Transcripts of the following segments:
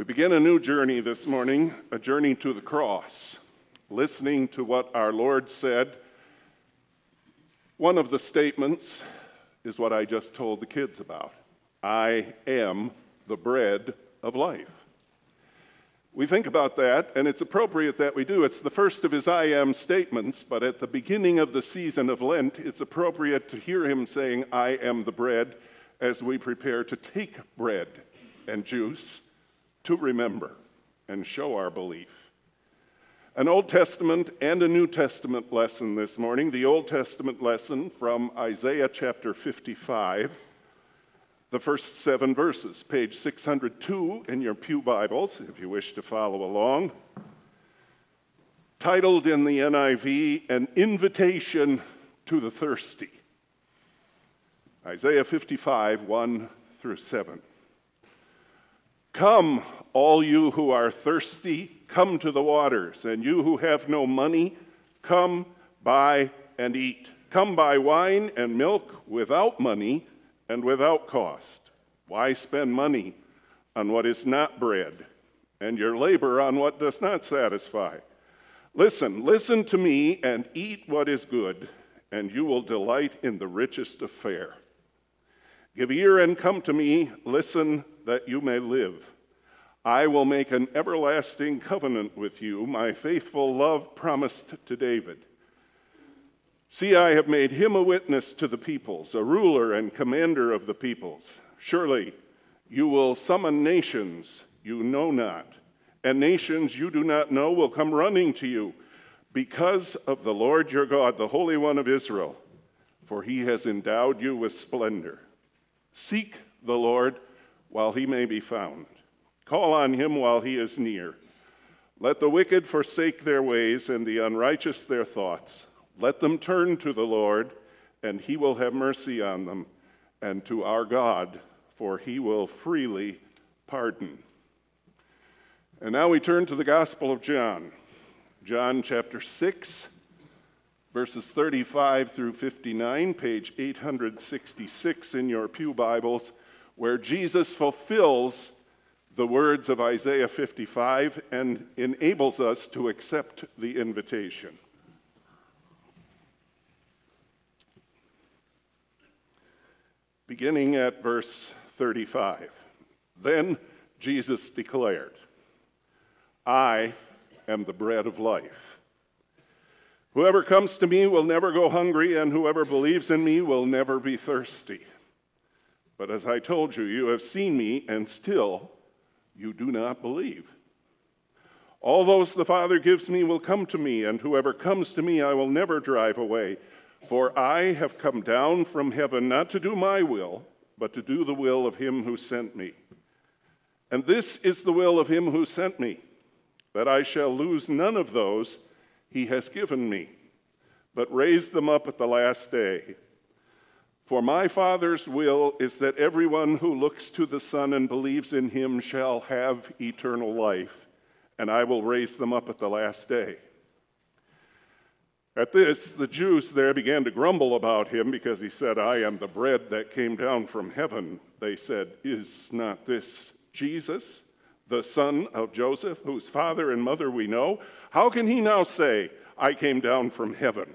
We begin a new journey this morning, a journey to the cross, listening to what our Lord said. One of the statements is what I just told the kids about I am the bread of life. We think about that, and it's appropriate that we do. It's the first of his I am statements, but at the beginning of the season of Lent, it's appropriate to hear him saying, I am the bread, as we prepare to take bread and juice to remember and show our belief. An Old Testament and a New Testament lesson this morning. The Old Testament lesson from Isaiah chapter 55 the first seven verses, page 602 in your Pew Bibles, if you wish to follow along. Titled in the NIV, An Invitation to the Thirsty. Isaiah 55, 1 through 7. Come, all you who are thirsty, come to the waters, and you who have no money, come buy and eat. Come buy wine and milk without money and without cost. Why spend money on what is not bread, and your labor on what does not satisfy? Listen, listen to me and eat what is good, and you will delight in the richest of fare. Give ear and come to me, listen that you may live. I will make an everlasting covenant with you, my faithful love promised to David. See, I have made him a witness to the peoples, a ruler and commander of the peoples. Surely you will summon nations you know not, and nations you do not know will come running to you because of the Lord your God, the Holy One of Israel, for he has endowed you with splendor. Seek the Lord while he may be found, call on him while he is near. Let the wicked forsake their ways and the unrighteous their thoughts. Let them turn to the Lord, and he will have mercy on them, and to our God, for he will freely pardon. And now we turn to the Gospel of John, John chapter 6, verses 35 through 59, page 866 in your Pew Bibles, where Jesus fulfills the words of Isaiah 55 and enables us to accept the invitation. beginning at verse 35. Then Jesus declared, I am the bread of life. Whoever comes to me will never go hungry, and whoever believes in me will never be thirsty. But as I told you, you have seen me, and still you do not believe. All those the Father gives me will come to me, and whoever comes to me I will never drive away. For I have come down from heaven not to do my will, but to do the will of him who sent me. And this is the will of him who sent me, that I shall lose none of those he has given me, but raise them up at the last day. For my Father's will is that everyone who looks to the Son and believes in him shall have eternal life, and I will raise them up at the last day. At this, the Jews there began to grumble about him because he said, I am the bread that came down from heaven. They said, Is not this Jesus, the son of Joseph, whose father and mother we know? How can he now say, I came down from heaven?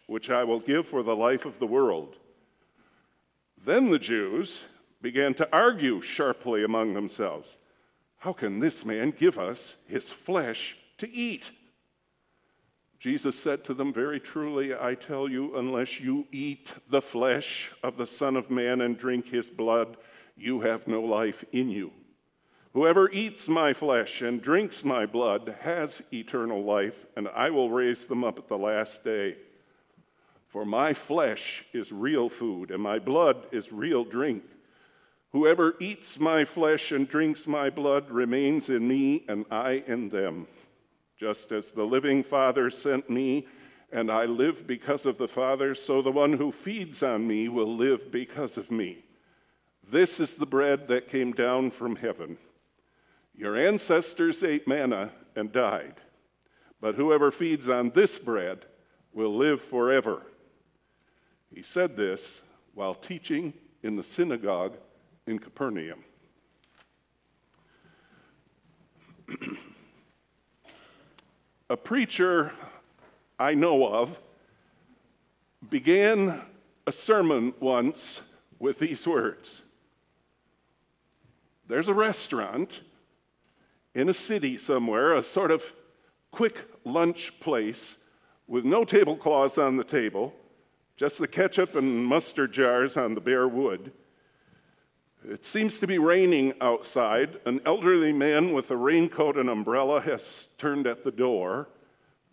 which I will give for the life of the world. Then the Jews began to argue sharply among themselves How can this man give us his flesh to eat? Jesus said to them, Very truly, I tell you, unless you eat the flesh of the Son of Man and drink his blood, you have no life in you. Whoever eats my flesh and drinks my blood has eternal life, and I will raise them up at the last day. For my flesh is real food, and my blood is real drink. Whoever eats my flesh and drinks my blood remains in me, and I in them. Just as the living Father sent me, and I live because of the Father, so the one who feeds on me will live because of me. This is the bread that came down from heaven. Your ancestors ate manna and died, but whoever feeds on this bread will live forever. He said this while teaching in the synagogue in Capernaum. a preacher I know of began a sermon once with these words There's a restaurant in a city somewhere, a sort of quick lunch place with no tablecloths on the table, just the ketchup and mustard jars on the bare wood. It seems to be raining outside. An elderly man with a raincoat and umbrella has turned at the door.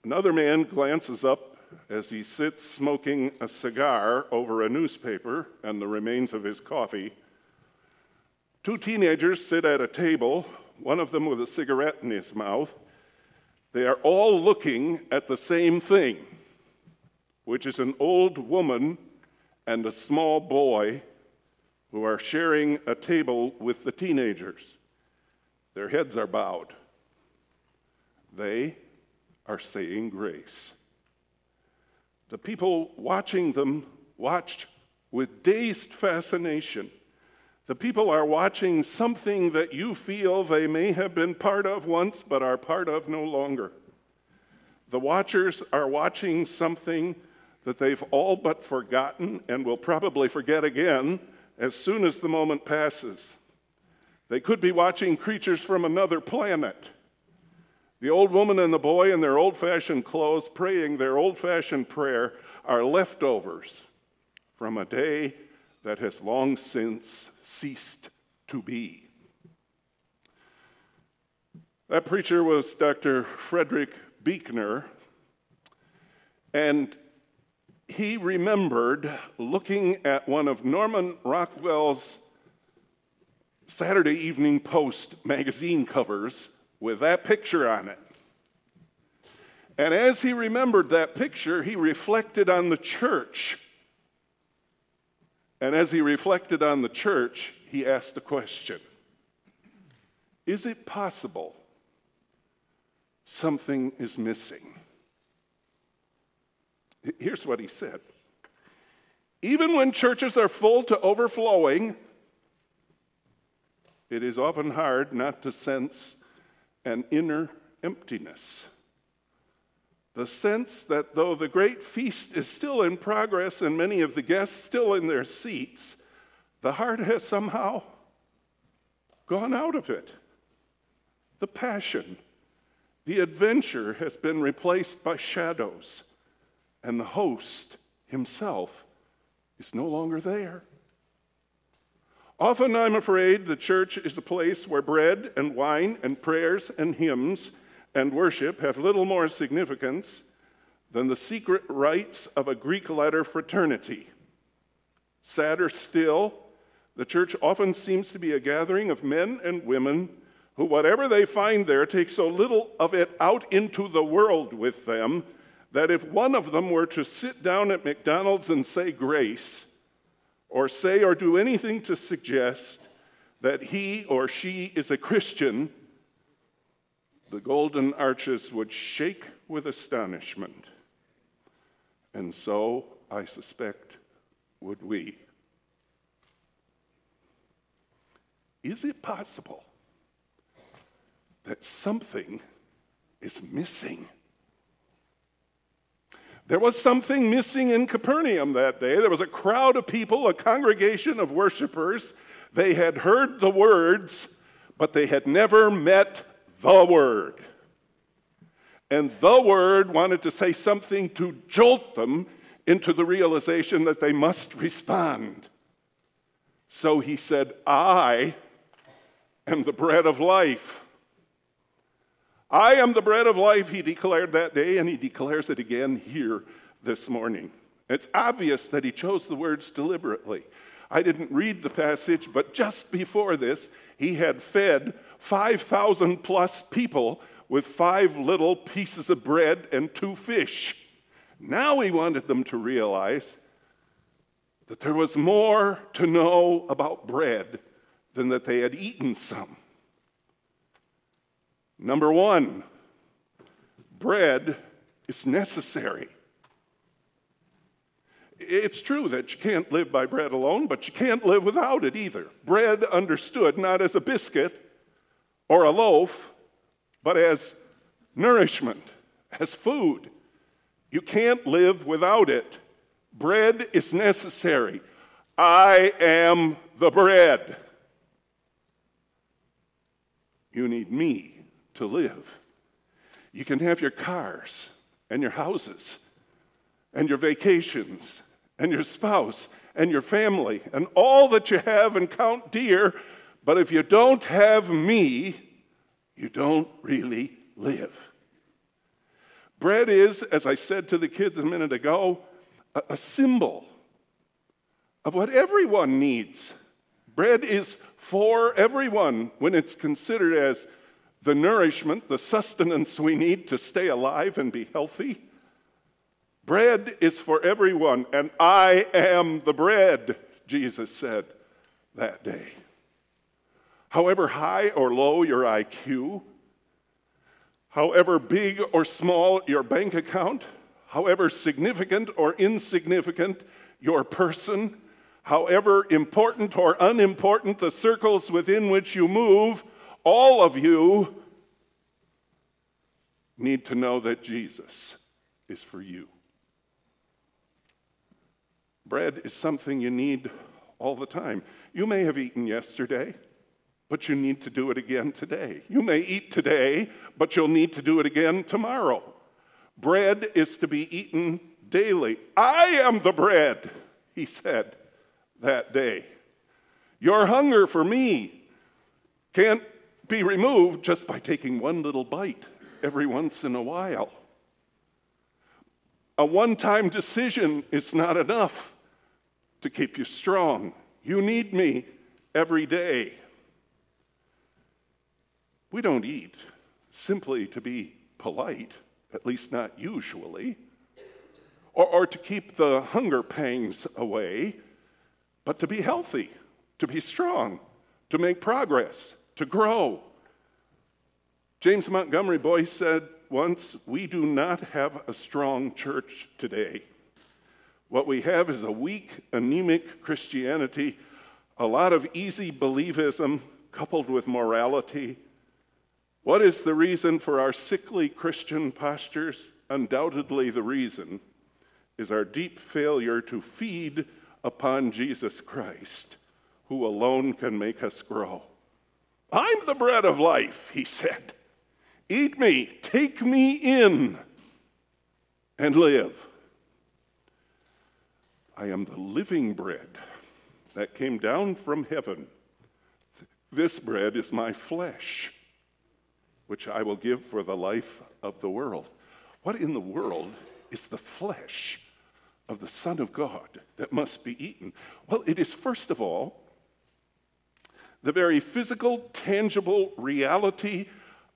Another man glances up as he sits smoking a cigar over a newspaper and the remains of his coffee. Two teenagers sit at a table, one of them with a cigarette in his mouth. They are all looking at the same thing, which is an old woman and a small boy who are sharing a table with the teenagers. Their heads are bowed. They are saying grace. The people watching them watched with dazed fascination. The people are watching something that you feel they may have been part of once but are part of no longer. The watchers are watching something that they've all but forgotten and will probably forget again as soon as the moment passes. They could be watching creatures from another planet. The old woman and the boy in their old fashioned clothes praying their old fashioned prayer are leftovers from a day that has long since ceased to be. That preacher was Dr. Frederick Buechner, and he remembered looking at one of Norman Rockwell's Saturday Evening Post magazine covers with that picture on it. And as he remembered that picture, he reflected on the church. And as he reflected on the church, he asked a question Is it possible something is missing? Here's what he said Even when churches are full to overflowing, it is often hard not to sense an inner emptiness. The sense that though the great feast is still in progress and many of the guests still in their seats, the heart has somehow gone out of it. The passion, the adventure has been replaced by shadows and the host himself is no longer there. Often I'm afraid the church is a place where bread and wine and prayers and hymns and worship have little more significance than the secret rites of a Greek letter fraternity. Sadder still, the church often seems to be a gathering of men and women who, whatever they find there, take so little of it out into the world with them that if one of them were to sit down at McDonald's and say grace, or say or do anything to suggest that he or she is a Christian, the golden arches would shake with astonishment. And so, I suspect, would we. Is it possible that something is missing? There was something missing in Capernaum that day. There was a crowd of people, a congregation of worshipers. They had heard the words, but they had never met the Word. And the Word wanted to say something to jolt them into the realization that they must respond. So he said, I am the bread of life. I am the bread of life, he declared that day, and he declares it again here this morning. It's obvious that he chose the words deliberately. I didn't read the passage, but just before this, he had fed 5,000 plus people with five little pieces of bread and two fish. Now he wanted them to realize that there was more to know about bread than that they had eaten some. Number one, bread is necessary. It's true that you can't live by bread alone, but you can't live without it either. Bread understood not as a biscuit or a loaf, but as nourishment, as food. You can't live without it. Bread is necessary. I am the bread. You need me to live. You can have your cars and your houses and your vacations and your spouse and your family and all that you have and count dear, but if you don't have me, you don't really live. Bread is, as I said to the kids a minute ago, a, symbol of what everyone needs. Bread is for everyone when it's considered as the nourishment, the sustenance we need to stay alive and be healthy. Bread is for everyone, and I am the bread, Jesus said that day. However high or low your IQ, however big or small your bank account, however significant or insignificant your person, however important or unimportant the circles within which you move, all of you need to know that Jesus is for you. Bread is something you need all the time. You may have eaten yesterday, but you need to do it again today. You may eat today, but you'll need to do it again tomorrow. Bread is to be eaten daily. I am the bread, he said that day. Your hunger for me can't be removed just by taking one little bite every once in a while. A one time decision is not enough to keep you strong. You need me every day. We don't eat simply to be polite, at least not usually, or, or to keep the hunger pangs away, but to be healthy, to be strong, to make progress, to grow. James Montgomery Boice said once, We do not have a strong church today. What we have is a weak, anemic Christianity, a lot of easy believism coupled with morality. What is the reason for our sickly Christian postures? Undoubtedly, the reason is our deep failure to feed upon Jesus Christ, who alone can make us grow. I'm the bread of life, he said. Eat me, take me in, and live. I am the living bread that came down from heaven. This bread is my flesh, which I will give for the life of the world. What in the world is the flesh of the Son of God that must be eaten? Well, it is first of all the very physical, tangible reality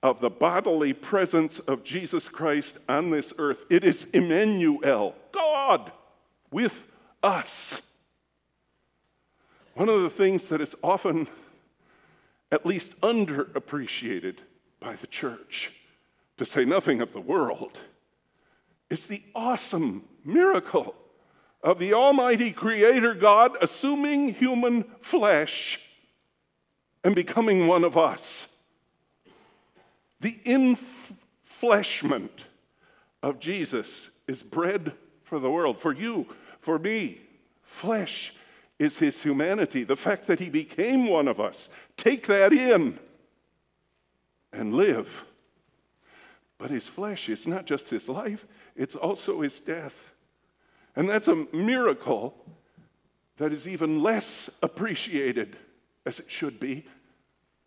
of the bodily presence of Jesus Christ on this earth. It is Emmanuel, God with us. One of the things that is often at least underappreciated by the church, to say nothing of the world, is the awesome miracle of the Almighty Creator God assuming human flesh and becoming one of us. The infleshment of Jesus is bread for the world, for you, for me. Flesh is his humanity, the fact that he became one of us. Take that in. and live. But his flesh is not just his life, it's also his death. And that's a miracle that is even less appreciated, as it should be,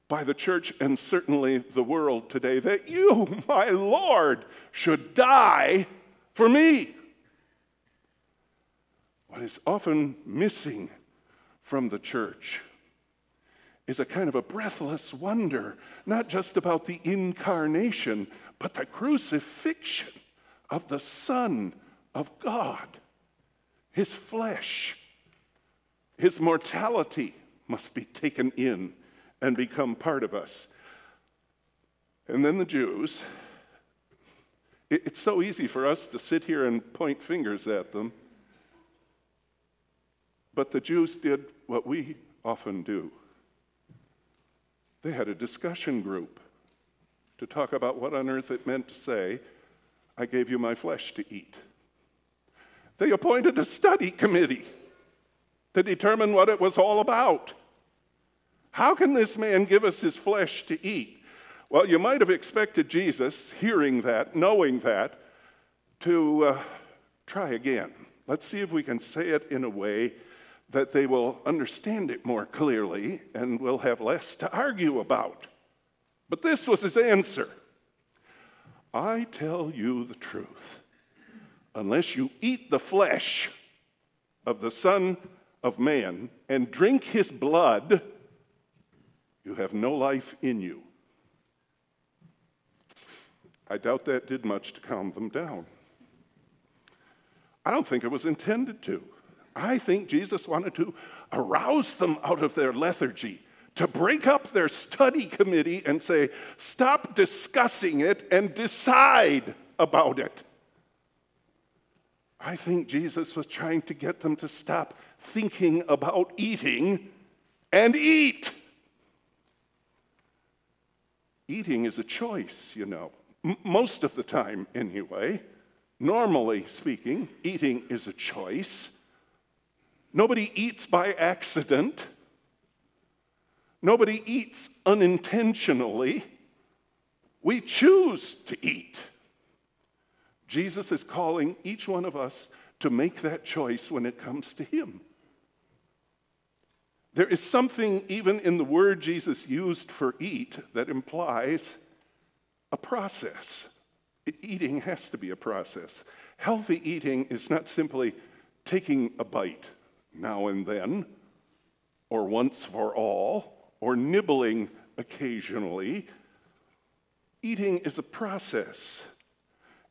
by the church and certainly the world today that you, my Lord, should die for me. What is often missing from the church is a kind of a breathless wonder, not just about the incarnation, but the crucifixion of the Son of God. His flesh, his mortality must be taken in and become part of us. And then the Jews, it's so easy for us to sit here and point fingers at them, but the Jews did what we often do. They had a discussion group to talk about what on earth it meant to say, I gave you my flesh to eat. They appointed a study committee to determine what it was all about. How can this man give us his flesh to eat? Well, you might have expected Jesus, hearing that, knowing that, to uh, try again. Let's see if we can say it in a way that they will understand it more clearly and will have less to argue about. But this was his answer I tell you the truth. Unless you eat the flesh of the Son of Man and drink his blood, you have no life in you. I doubt that did much to calm them down. I don't think it was intended to. I think Jesus wanted to arouse them out of their lethargy, to break up their study committee and say, stop discussing it and decide about it. I think Jesus was trying to get them to stop thinking about eating and eat. Eating is a choice, you know, M- most of the time, anyway. Normally speaking, eating is a choice. Nobody eats by accident. Nobody eats unintentionally. We choose to eat. Jesus is calling each one of us to make that choice when it comes to Him. There is something even in the word Jesus used for eat that implies a process. Eating has to be a process. Healthy eating is not simply taking a bite now and then, or once for all, or nibbling occasionally. Eating is a process.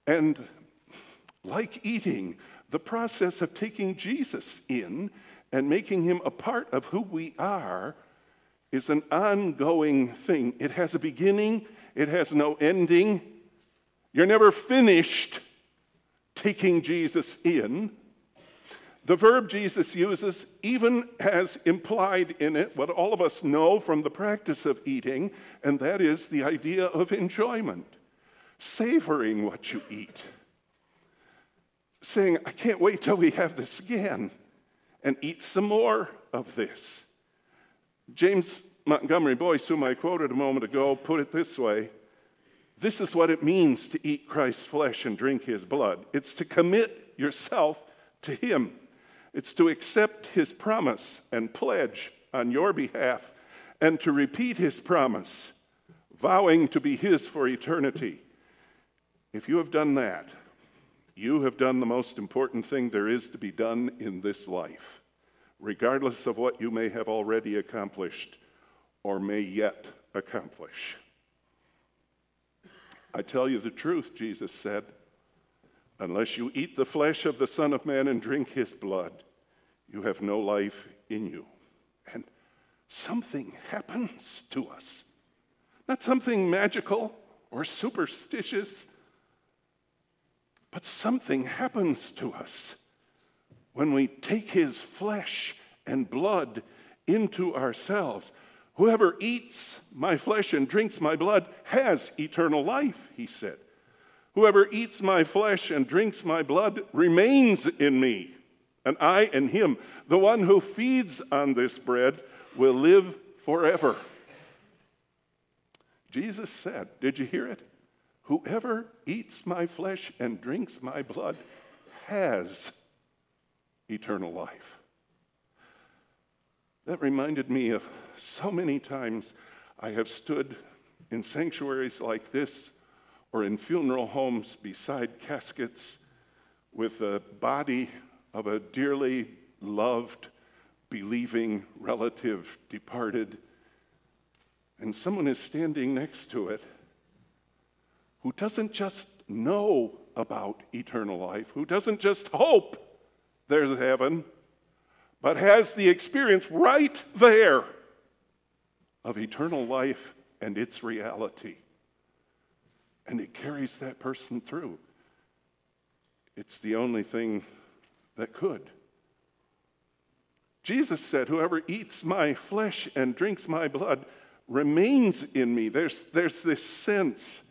And like eating, the process of taking Jesus in and making him a part of who we are is an ongoing thing. It has a beginning, it has no ending. You're never finished taking Jesus in. The verb Jesus uses even has implied in it what all of us know from the practice of eating, and that is the idea of enjoyment, savoring what you eat, saying, I can't wait till we have this again and eat some more of this. James Montgomery Boice, whom I quoted a moment ago, put it this way This is what it means to eat Christ's flesh and drink his blood it's to commit yourself to him, it's to accept his promise and pledge on your behalf, and to repeat his promise, vowing to be his for eternity. If you have done that, you have done the most important thing there is to be done in this life, regardless of what you may have already accomplished or may yet accomplish. I tell you the truth, Jesus said, unless you eat the flesh of the Son of Man and drink his blood, you have no life in you. And something happens to us. Not something magical or superstitious but something happens to us when we take his flesh and blood into ourselves. Whoever eats my flesh and drinks my blood has eternal life, he said. Whoever eats my flesh and drinks my blood remains in me, and I in him. The one who feeds on this bread will live forever. Jesus said, Did you hear it? Whoever eats my flesh and drinks my blood has eternal life. That reminded me of so many times I have stood in sanctuaries like this or in funeral homes beside caskets with the body of a dearly loved, believing relative departed, and someone is standing next to it who doesn't just know about eternal life, who doesn't just hope there's heaven, but has the experience right there of eternal life and its reality. And it carries that person through. It's the only thing that could. Jesus said, Whoever eats my flesh and drinks my blood remains in me. There's, there's this sense,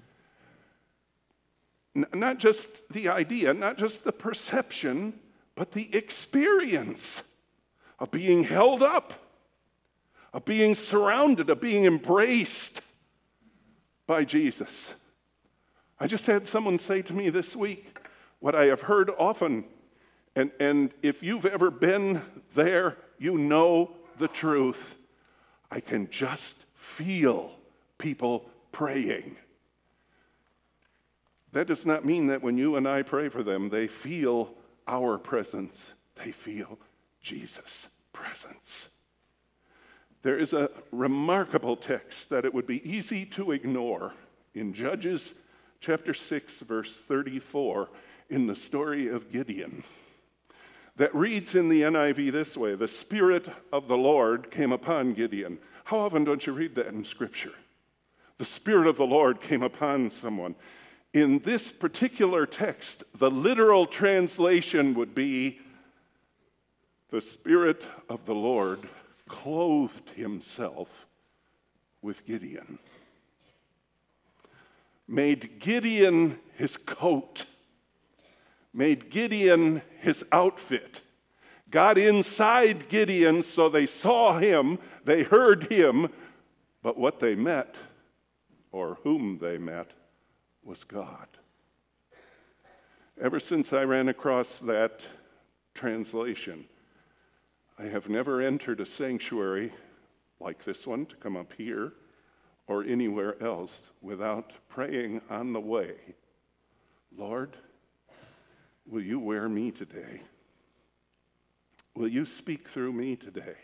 not just the idea, not just the perception, but the experience of being held up, of being surrounded, of being embraced by Jesus. I just had someone say to me this week what I have heard often, and, and if you've ever been there, you know the truth. I can just feel people praying. That does not mean that when you and I pray for them, they feel our presence, they feel Jesus' presence. There is a remarkable text that it would be easy to ignore in Judges chapter 6, verse 34, in the story of Gideon. That reads in the NIV this way The Spirit of the Lord came upon Gideon. How often don't you read that in Scripture? The Spirit of the Lord came upon someone. In this particular text, the literal translation would be the Spirit of the Lord clothed himself with Gideon, made Gideon his coat, made Gideon his outfit, got inside Gideon so they saw him, they heard him, but what they met, or whom they met, was God. Ever since I ran across that translation, I have never entered a sanctuary like this one to come up here or anywhere else without praying on the way Lord, will you wear me today? Will you speak through me today?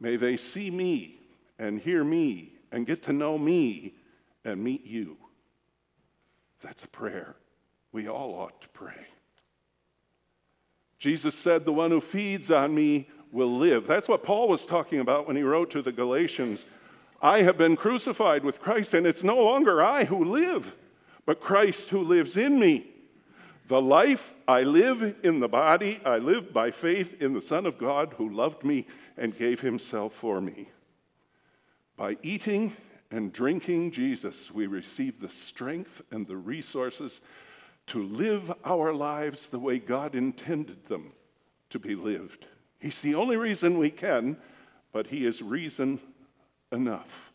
May they see me and hear me and get to know me and meet you. That's a prayer we all ought to pray. Jesus said, The one who feeds on me will live. That's what Paul was talking about when he wrote to the Galatians. I have been crucified with Christ, and it's no longer I who live, but Christ who lives in me. The life I live in the body, I live by faith in the Son of God who loved me and gave himself for me. By eating and drinking Jesus, we receive the strength and the resources to live our lives the way God intended them to be lived. He's the only reason we can, but He is reason enough.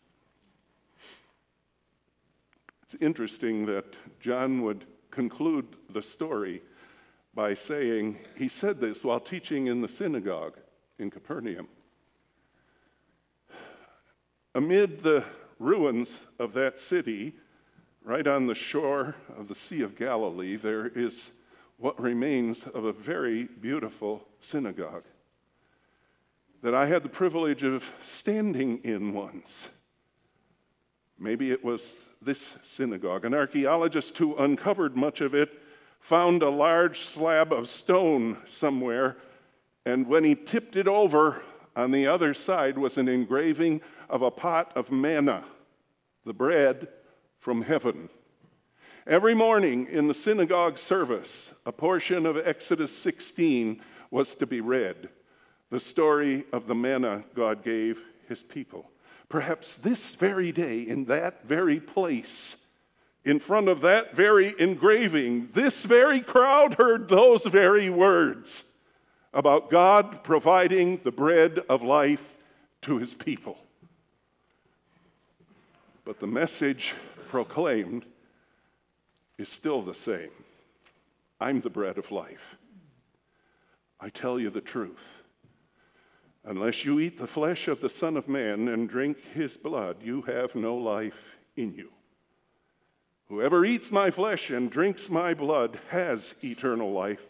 It's interesting that John would conclude the story by saying, he said this while teaching in the synagogue in Capernaum. Amid the ruins of that city, Right on the shore of the Sea of Galilee, there is what remains of a very beautiful synagogue that I had the privilege of standing in once. Maybe it was this synagogue. An archaeologist who uncovered much of it found a large slab of stone somewhere, and when he tipped it over, on the other side was an engraving of a pot of manna, the bread from heaven. Every morning in the synagogue service, a portion of Exodus 16 was to be read the story of the manna God gave his people. Perhaps this very day, in that very place, in front of that very engraving, this very crowd heard those very words about God providing the bread of life to his people. But the message proclaimed is still the same I'm the bread of life. I tell you the truth. Unless you eat the flesh of the Son of Man and drink his blood, you have no life in you. Whoever eats my flesh and drinks my blood has eternal life,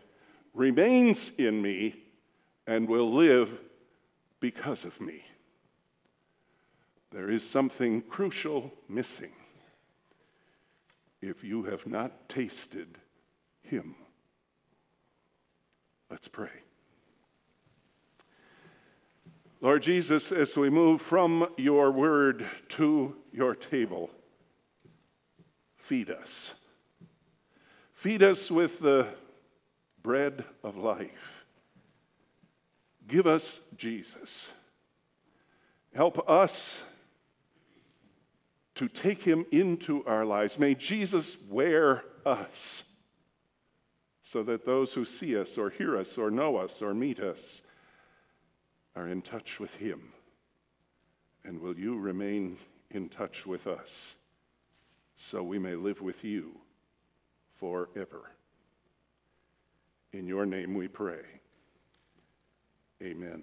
remains in me, and will live because of me. There is something crucial missing if you have not tasted him. Let's pray. Lord Jesus, as we move from your word to your table, feed us. Feed us with the bread of life. Give us Jesus. Help us to take him into our lives. May Jesus wear us so that those who see us or hear us or know us or meet us are in touch with him. And will you remain in touch with us so we may live with you forever? In your name we pray. Amen.